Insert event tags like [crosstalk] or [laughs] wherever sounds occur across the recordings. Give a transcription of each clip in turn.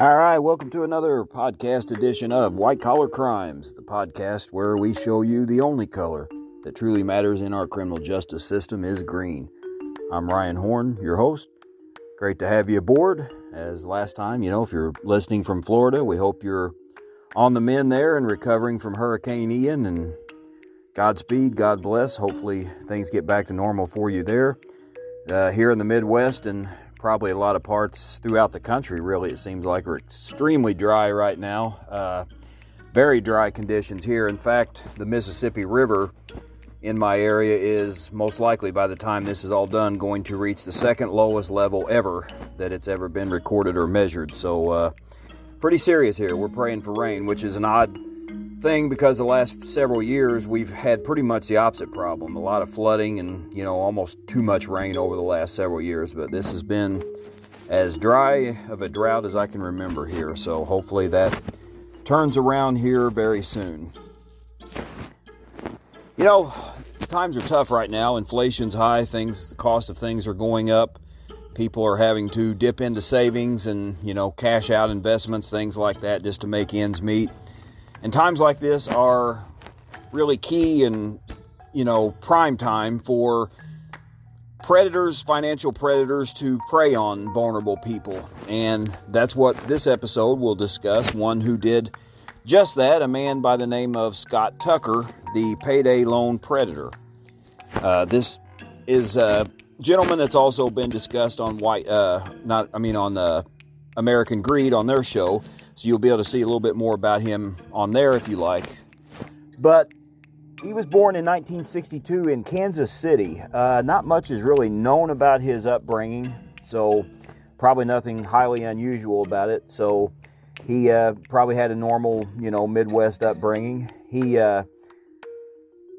All right, welcome to another podcast edition of White Collar Crimes, the podcast where we show you the only color that truly matters in our criminal justice system is green. I'm Ryan Horn, your host. Great to have you aboard. As last time, you know, if you're listening from Florida, we hope you're on the mend there and recovering from Hurricane Ian and Godspeed, God bless. Hopefully things get back to normal for you there. Uh, here in the Midwest and probably a lot of parts throughout the country, really, it seems like are extremely dry right now. Uh, very dry conditions here. In fact, the Mississippi River in my area is most likely, by the time this is all done, going to reach the second lowest level ever that it's ever been recorded or measured. So, uh, pretty serious here. We're praying for rain, which is an odd thing because the last several years we've had pretty much the opposite problem. A lot of flooding and you know almost too much rain over the last several years but this has been as dry of a drought as i can remember here so hopefully that turns around here very soon. You know times are tough right now. Inflation's high. Things the cost of things are going up. People are having to dip into savings and you know cash out investments things like that just to make ends meet and times like this are really key and, you know, prime time for predators, financial predators, to prey on vulnerable people. And that's what this episode will discuss. One who did just that, a man by the name of Scott Tucker, the payday loan predator. Uh, this is a gentleman that's also been discussed on white, uh, not, I mean, on uh, American Greed on their show. So you'll be able to see a little bit more about him on there if you like. But he was born in 1962 in Kansas City. Uh, not much is really known about his upbringing, so probably nothing highly unusual about it. So he uh, probably had a normal, you know, Midwest upbringing. He, uh,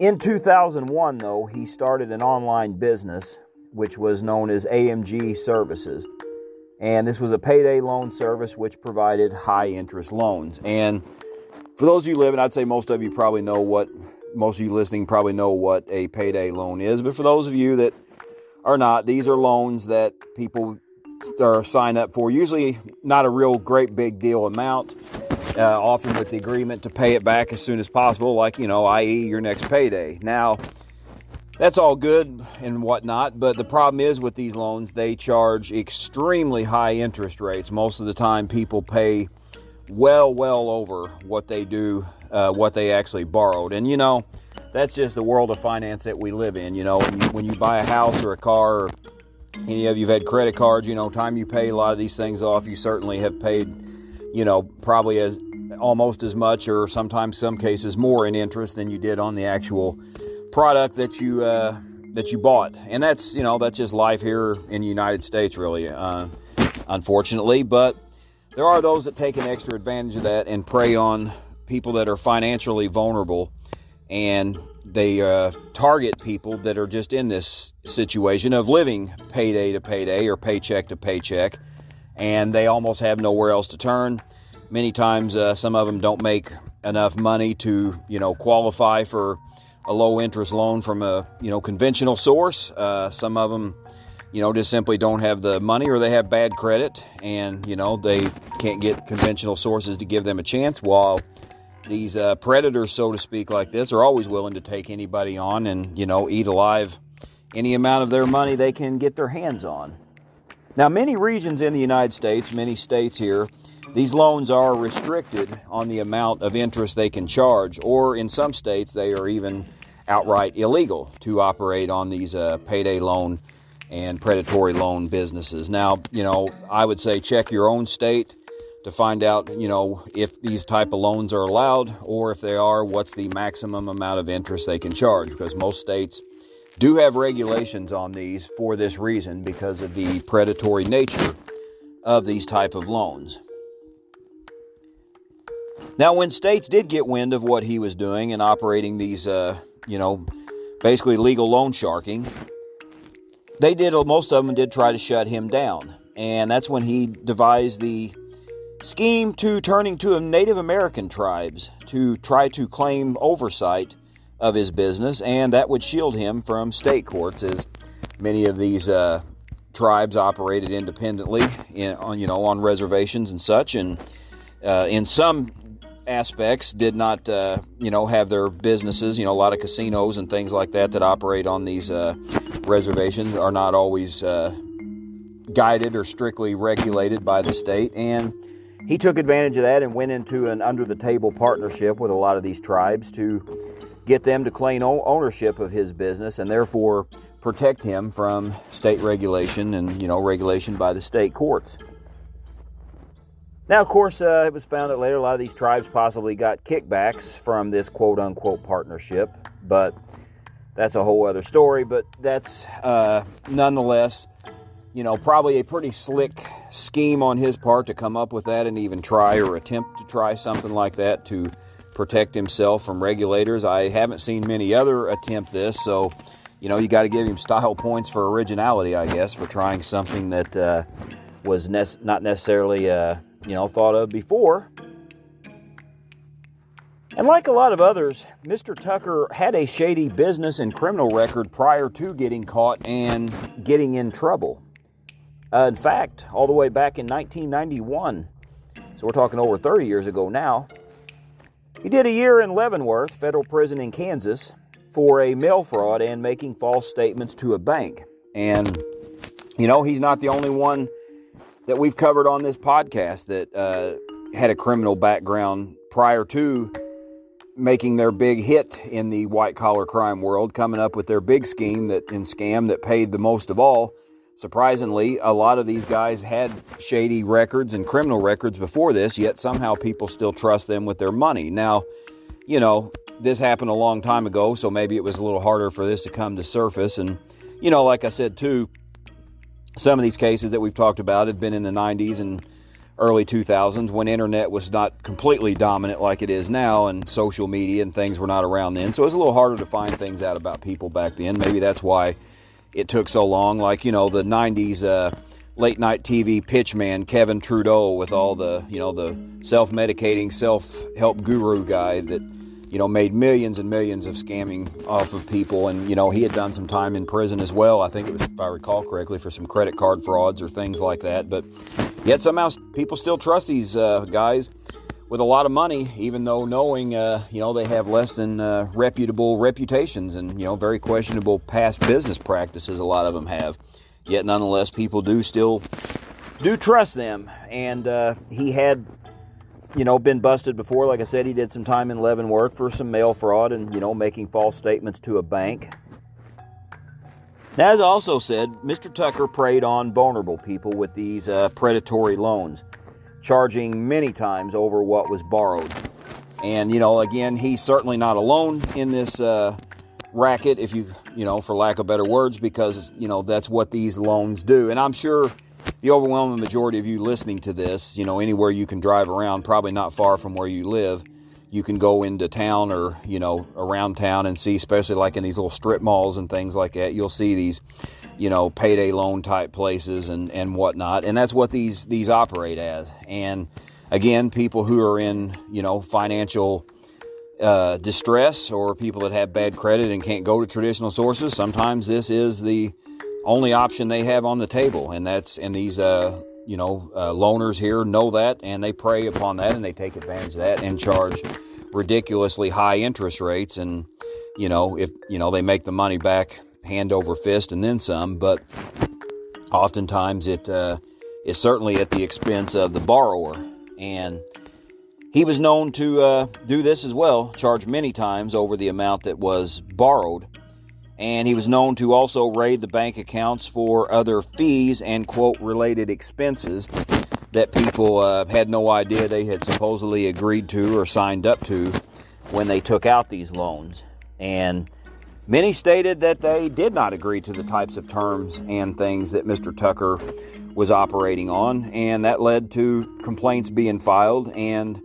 in 2001, though, he started an online business which was known as AMG Services and this was a payday loan service which provided high interest loans. And for those of you living, I'd say most of you probably know what, most of you listening probably know what a payday loan is. But for those of you that are not, these are loans that people are signed up for. Usually not a real great big deal amount, uh, often with the agreement to pay it back as soon as possible, like, you know, i.e., your next payday. Now, that's all good and whatnot, but the problem is with these loans, they charge extremely high interest rates. Most of the time, people pay well, well over what they do, uh, what they actually borrowed. And you know, that's just the world of finance that we live in. You know, when you, when you buy a house or a car, or any of you've had credit cards, you know, time you pay a lot of these things off, you certainly have paid, you know, probably as almost as much or sometimes some cases more in interest than you did on the actual product that you uh, that you bought, and that's you know that's just life here in the United States, really, uh, unfortunately. But there are those that take an extra advantage of that and prey on people that are financially vulnerable, and they uh, target people that are just in this situation of living payday to payday or paycheck to paycheck, and they almost have nowhere else to turn. Many times, uh, some of them don't make enough money to you know qualify for a low interest loan from a you know conventional source. Uh, some of them, you know, just simply don't have the money or they have bad credit, and you know they can't get conventional sources to give them a chance. While these uh, predators, so to speak, like this, are always willing to take anybody on and you know eat alive any amount of their money they can get their hands on. Now, many regions in the United States, many states here, these loans are restricted on the amount of interest they can charge, or in some states, they are even outright illegal to operate on these uh, payday loan and predatory loan businesses. Now, you know, I would say check your own state to find out, you know, if these type of loans are allowed or if they are, what's the maximum amount of interest they can charge because most states do have regulations on these for this reason because of the predatory nature of these type of loans. Now, when states did get wind of what he was doing and operating these, uh, you know, basically legal loan sharking, they did, most of them did try to shut him down. And that's when he devised the scheme to turning to Native American tribes to try to claim oversight of his business, and that would shield him from state courts, as many of these uh, tribes operated independently in, on you know on reservations and such, and uh, in some aspects did not uh, you know have their businesses. You know, a lot of casinos and things like that that operate on these uh, reservations are not always uh, guided or strictly regulated by the state, and he took advantage of that and went into an under the table partnership with a lot of these tribes to get them to claim ownership of his business and therefore protect him from state regulation and you know regulation by the state courts. Now, of course, uh, it was found that later a lot of these tribes possibly got kickbacks from this quote unquote partnership, but that's a whole other story. But that's uh, nonetheless, you know, probably a pretty slick scheme on his part to come up with that and even try or attempt to try something like that to protect himself from regulators. I haven't seen many other attempt this, so you know, you got to give him style points for originality, I guess, for trying something that uh, was ne- not necessarily, uh, you know, thought of before. And like a lot of others, Mr. Tucker had a shady business and criminal record prior to getting caught and getting in trouble. Uh, in fact, all the way back in 1991, so we're talking over 30 years ago now, he did a year in Leavenworth, federal prison in Kansas, for a mail fraud and making false statements to a bank. And, you know, he's not the only one that we've covered on this podcast that uh, had a criminal background prior to making their big hit in the white collar crime world, coming up with their big scheme that in scam that paid the most of all. Surprisingly, a lot of these guys had shady records and criminal records before this, yet somehow people still trust them with their money. Now, you know, this happened a long time ago, so maybe it was a little harder for this to come to surface. And, you know, like I said, too, some of these cases that we've talked about have been in the 90s and early 2000s when internet was not completely dominant like it is now and social media and things were not around then. So it was a little harder to find things out about people back then. Maybe that's why it took so long. Like, you know, the 90s uh, late night TV pitchman Kevin Trudeau with all the, you know, the self medicating, self help guru guy that you know, made millions and millions of scamming off of people. And, you know, he had done some time in prison as well. I think it was, if I recall correctly, for some credit card frauds or things like that. But yet somehow people still trust these uh, guys with a lot of money, even though knowing, uh, you know, they have less than uh, reputable reputations and, you know, very questionable past business practices, a lot of them have. Yet nonetheless, people do still do trust them. And uh, he had you know, been busted before. Like I said, he did some time in Leavenworth for some mail fraud and, you know, making false statements to a bank. As I also said, Mr. Tucker preyed on vulnerable people with these uh, predatory loans, charging many times over what was borrowed. And, you know, again, he's certainly not alone in this uh, racket, if you, you know, for lack of better words, because, you know, that's what these loans do. And I'm sure the overwhelming majority of you listening to this, you know, anywhere you can drive around, probably not far from where you live, you can go into town or, you know, around town and see, especially like in these little strip malls and things like that, you'll see these, you know, payday loan type places and, and whatnot. And that's what these, these operate as. And again, people who are in, you know, financial uh, distress or people that have bad credit and can't go to traditional sources, sometimes this is the, only option they have on the table, and that's and these uh, you know uh, loaners here know that, and they prey upon that, and they take advantage of that and charge ridiculously high interest rates, and you know if you know they make the money back hand over fist and then some, but oftentimes it uh, is certainly at the expense of the borrower, and he was known to uh, do this as well, charge many times over the amount that was borrowed and he was known to also raid the bank accounts for other fees and quote related expenses that people uh, had no idea they had supposedly agreed to or signed up to when they took out these loans. And many stated that they did not agree to the types of terms and things that Mr. Tucker was operating on, and that led to complaints being filed and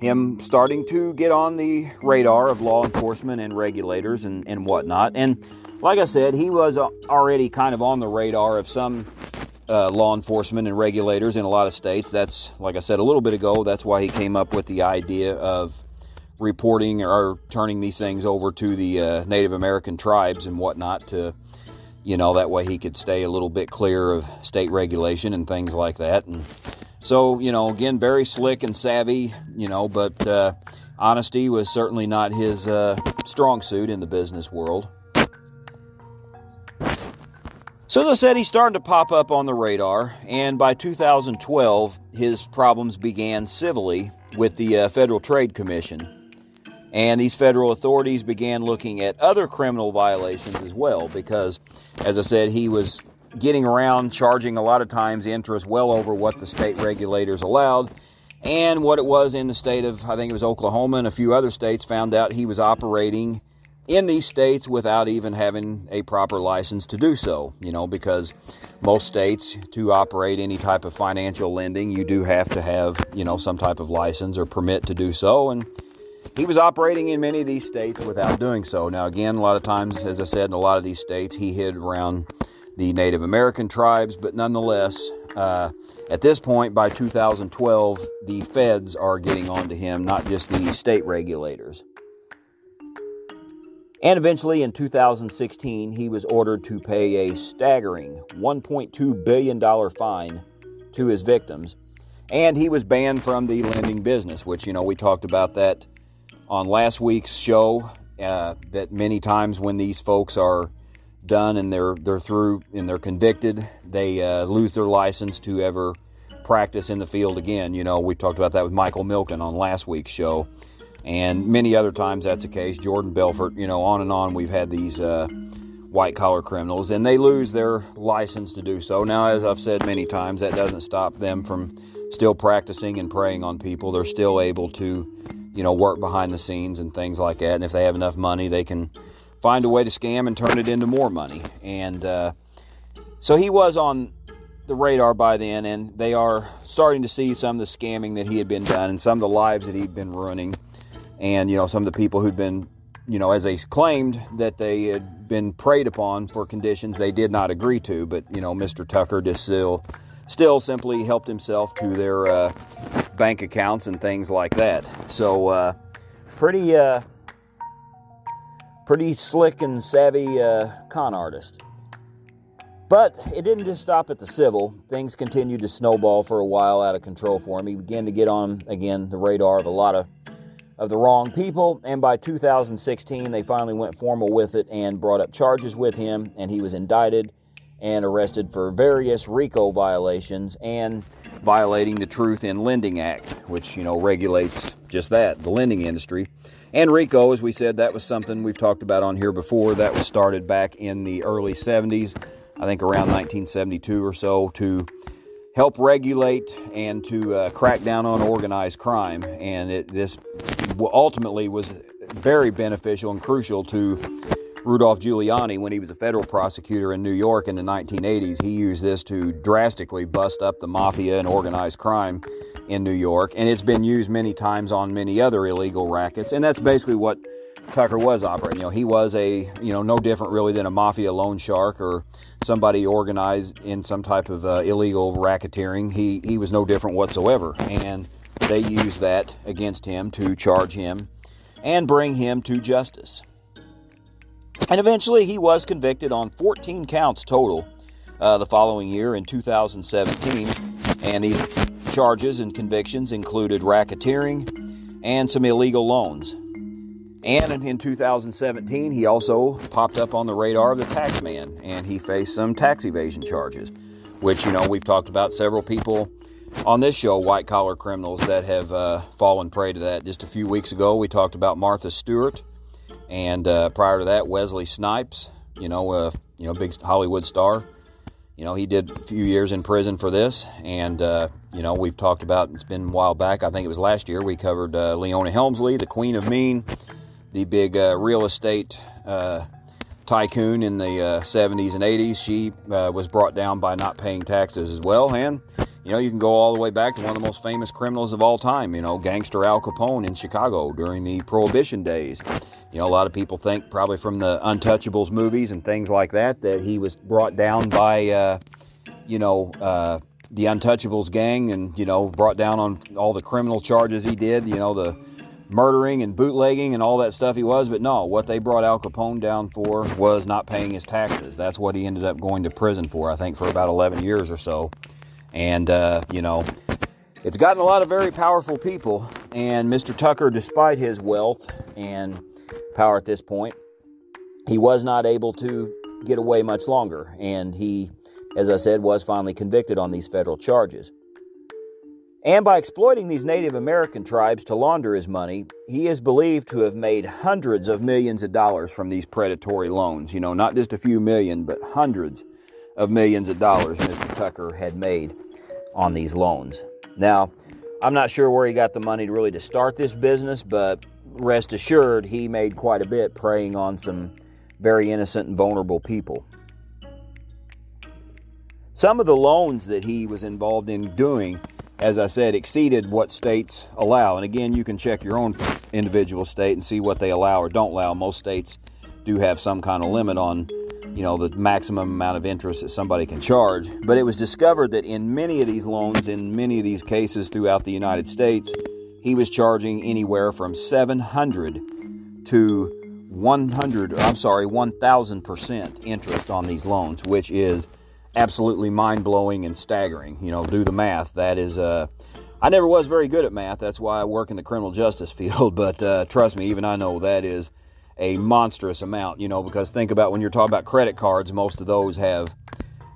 him starting to get on the radar of law enforcement and regulators and, and whatnot. And like I said, he was already kind of on the radar of some uh, law enforcement and regulators in a lot of states. That's, like I said a little bit ago, that's why he came up with the idea of reporting or turning these things over to the uh, Native American tribes and whatnot to you know, that way he could stay a little bit clear of state regulation and things like that. And so, you know, again, very slick and savvy, you know, but uh, honesty was certainly not his uh, strong suit in the business world. So, as I said, he's starting to pop up on the radar, and by 2012, his problems began civilly with the uh, Federal Trade Commission. And these federal authorities began looking at other criminal violations as well, because, as I said, he was getting around charging a lot of times interest well over what the state regulators allowed. And what it was in the state of, I think it was Oklahoma and a few other states, found out he was operating in these states without even having a proper license to do so. You know, because most states, to operate any type of financial lending, you do have to have, you know, some type of license or permit to do so. And he was operating in many of these states without doing so. Now, again, a lot of times, as I said, in a lot of these states, he hid around the Native American tribes, but nonetheless, uh, at this point, by 2012, the feds are getting onto him, not just the state regulators. And eventually, in 2016, he was ordered to pay a staggering $1.2 billion fine to his victims. And he was banned from the lending business, which, you know, we talked about that on last week's show uh, that many times when these folks are done and they're they're through and they're convicted, they uh, lose their license to ever practice in the field again. You know, we talked about that with Michael Milken on last week's show, and many other times that's the case. Jordan Belfort, you know, on and on. We've had these uh, white collar criminals, and they lose their license to do so. Now, as I've said many times, that doesn't stop them from still practicing and preying on people. They're still able to you know, work behind the scenes and things like that. And if they have enough money, they can find a way to scam and turn it into more money. And uh, so he was on the radar by then, and they are starting to see some of the scamming that he had been done and some of the lives that he'd been ruining. And, you know, some of the people who'd been, you know, as they claimed that they had been preyed upon for conditions they did not agree to. But, you know, Mr. Tucker just still, still simply helped himself to their uh, bank accounts and things like that. So, uh, pretty, uh, pretty slick and savvy uh, con artist. But it didn't just stop at the civil. Things continued to snowball for a while out of control for him. He began to get on again the radar of a lot of of the wrong people, and by 2016 they finally went formal with it and brought up charges with him, and he was indicted and arrested for various RICO violations and violating the Truth in Lending Act, which, you know, regulates just that, the lending industry. And RICO, as we said, that was something we've talked about on here before. That was started back in the early 70s, I think around 1972 or so, to help regulate and to uh, crack down on organized crime. And it, this ultimately was very beneficial and crucial to Rudolph Giuliani, when he was a federal prosecutor in New York in the 1980s, he used this to drastically bust up the mafia and organized crime in New York. And it's been used many times on many other illegal rackets. And that's basically what Tucker was operating. You know, he was a, you know, no different really than a mafia loan shark or somebody organized in some type of uh, illegal racketeering. He, he was no different whatsoever. And they used that against him to charge him and bring him to justice. And eventually he was convicted on 14 counts total uh, the following year in 2017. And these charges and convictions included racketeering and some illegal loans. And in 2017, he also popped up on the radar of the tax man and he faced some tax evasion charges, which, you know, we've talked about several people on this show, white collar criminals that have uh, fallen prey to that. Just a few weeks ago, we talked about Martha Stewart and uh, prior to that, Wesley Snipes, you know, uh, you know, big Hollywood star. You know, he did a few years in prison for this, and uh, you know, we've talked about. It's been a while back. I think it was last year. We covered uh, Leona Helmsley, the Queen of Mean, the big uh, real estate uh, tycoon in the 70s and 80s. She was brought down by not paying taxes as well, and you know, you can go all the way back to one of the most famous criminals of all time. You know, gangster Al Capone in Chicago during the Prohibition days. You know, a lot of people think probably from the Untouchables movies and things like that that he was brought down by, uh, you know, uh, the Untouchables gang and, you know, brought down on all the criminal charges he did. You know, the murdering and bootlegging and all that stuff he was. But no, what they brought Al Capone down for was not paying his taxes. That's what he ended up going to prison for, I think, for about 11 years or so. And, uh, you know, it's gotten a lot of very powerful people. And Mr. Tucker, despite his wealth and power at this point, he was not able to get away much longer. And he, as I said, was finally convicted on these federal charges. And by exploiting these Native American tribes to launder his money, he is believed to have made hundreds of millions of dollars from these predatory loans. You know, not just a few million, but hundreds of millions of dollars Mr. Tucker had made on these loans. Now, I'm not sure where he got the money to really to start this business, but rest assured he made quite a bit preying on some very innocent and vulnerable people. Some of the loans that he was involved in doing as I said, exceeded what states allow. And again, you can check your own individual state and see what they allow or don't allow. Most states do have some kind of limit on, you know, the maximum amount of interest that somebody can charge. But it was discovered that in many of these loans, in many of these cases throughout the United States, he was charging anywhere from 700 to 100, I'm sorry, 1,000% interest on these loans, which is absolutely mind blowing and staggering. You know, do the math. That is, uh, I never was very good at math. That's why I work in the criminal justice [laughs] field. But uh, trust me, even I know that is a monstrous amount. You know, because think about when you're talking about credit cards, most of those have,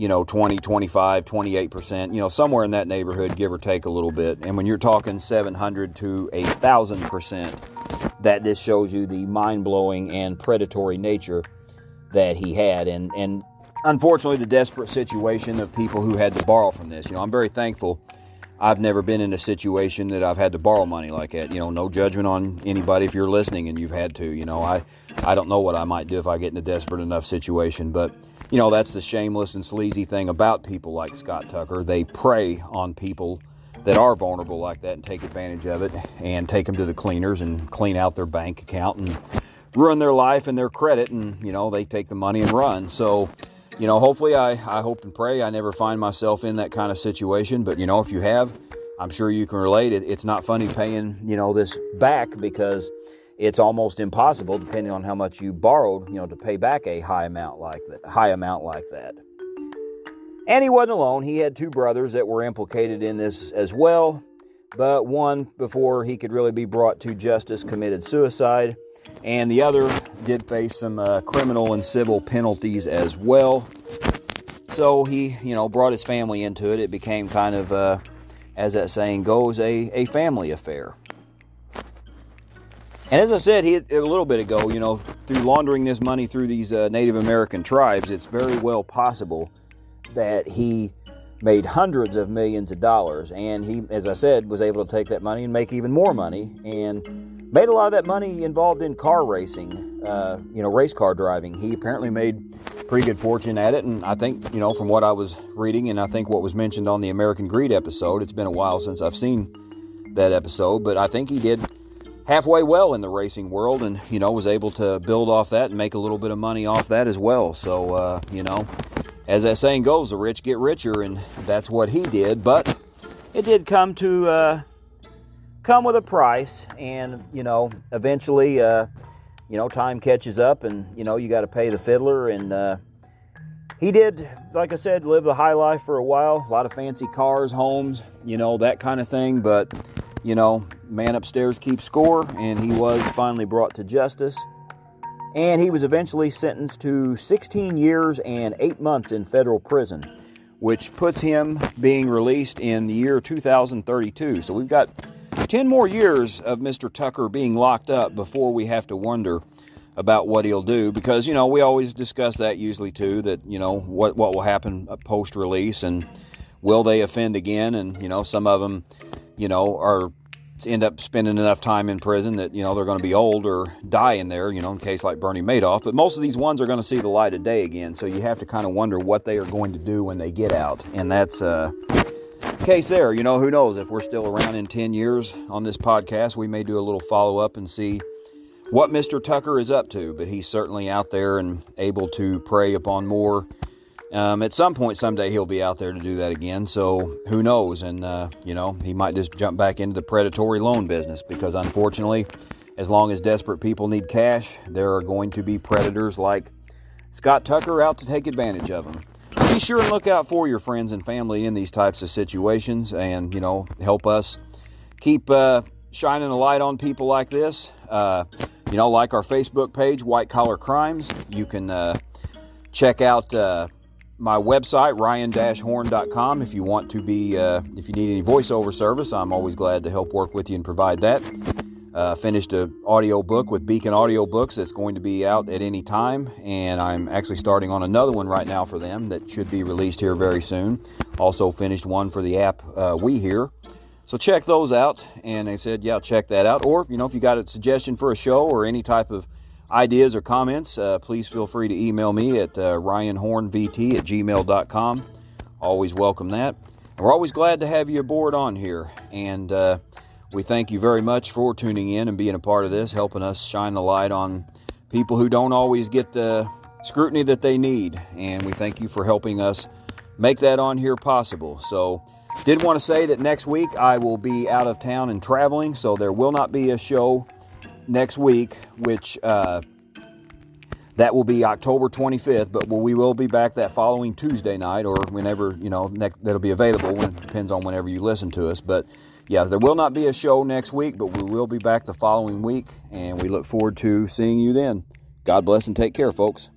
you know, 20, 25, 28%, you know, somewhere in that neighborhood, give or take a little bit. And when you're talking 700 to a 1,000%, that this shows you the mind blowing and predatory nature that he had. And, and unfortunately the desperate situation of people who had to borrow from this. You know, I'm very thankful. I've never been in a situation that I've had to borrow money like that. You know, no judgment on anybody if you're listening and you've had to. You know, I I don't know what I might do if I get in a desperate enough situation, but you know, that's the shameless and sleazy thing about people like Scott Tucker. They prey on people that are vulnerable like that and take advantage of it and take them to the cleaners and clean out their bank account and ruin their life and their credit and you know, they take the money and run. So you know, hopefully, I, I hope and pray I never find myself in that kind of situation. But, you know, if you have, I'm sure you can relate. It, it's not funny paying, you know, this back because it's almost impossible, depending on how much you borrowed, you know, to pay back a high amount like that. High amount like that. And he wasn't alone. He had two brothers that were implicated in this as well. But one, before he could really be brought to justice, committed suicide and the other did face some uh, criminal and civil penalties as well. So he, you know, brought his family into it. It became kind of, uh, as that saying goes, a, a family affair. And as I said he, a little bit ago, you know, through laundering this money through these uh, Native American tribes, it's very well possible that he made hundreds of millions of dollars. And he, as I said, was able to take that money and make even more money. And made a lot of that money involved in car racing, uh, you know, race car driving. He apparently made pretty good fortune at it, and I think, you know, from what I was reading, and I think what was mentioned on the American Greed episode, it's been a while since I've seen that episode, but I think he did halfway well in the racing world, and you know, was able to build off that and make a little bit of money off that as well. So, uh, you know, as that saying goes, the rich get richer, and that's what he did. But it did come to uh, come with a price, and you know, eventually, uh, you know, time catches up, and you know, you got to pay the fiddler. And uh, he did, like I said, live the high life for a while. A lot of fancy cars, homes, you know, that kind of thing. But you know, man upstairs keeps score, and he was finally brought to justice. And he was eventually sentenced to 16 years and 8 months in federal prison, which puts him being released in the year 2032. So we've got 10 more years of Mr. Tucker being locked up before we have to wonder about what he'll do because you know we always discuss that usually too that you know what what will happen post release and will they offend again and you know some of them you know are end up spending enough time in prison that you know they're going to be old or die in there you know in case like Bernie Madoff but most of these ones are going to see the light of day again so you have to kind of wonder what they are going to do when they get out and that's uh case there. You know, who knows if we're still around in 10 years on this podcast, we may do a little follow up and see what Mr. Tucker is up to. But he's certainly out there and able to prey upon more um, at some point someday he'll be out there to do that again. So who knows? And uh, you know he might just jump back into the predatory loan business because unfortunately, as long as desperate people need cash, there are going to be predators like Scott Tucker out to take advantage of them. Be sure and look out for your friends and family in these types of situations, and you know help us keep uh, shining a light on people like this. Uh, you know, like our Facebook page, White Collar Crimes. You can uh, check out uh, my website, ryan-horn.com, if you want to be, uh, if you need any voiceover service. I'm always glad to help work with you and provide that. Uh, finished an audio book with Beacon Audio Books that's going to be out at any time, and I'm actually starting on another one right now for them that should be released here very soon. Also finished one for the app uh, We Hear. So check those out. And they said, yeah, check that out. Or, you know, if you got a suggestion for a show or any type of ideas or comments, uh, please feel free to email me at uh, ryanhornvt at gmail.com. Always welcome that. And we're always glad to have you aboard on here. And uh, we thank you very much for tuning in and being a part of this, helping us shine the light on people who don't always get the scrutiny that they need. And we thank you for helping us make that on here possible. So, did want to say that next week I will be out of town and traveling, so there will not be a show next week, which uh, that will be October 25th. But we will be back that following Tuesday night, or whenever you know next that'll be available. When, depends on whenever you listen to us. But yeah, there will not be a show next week, but we will be back the following week, and we look forward to seeing you then. God bless and take care, folks.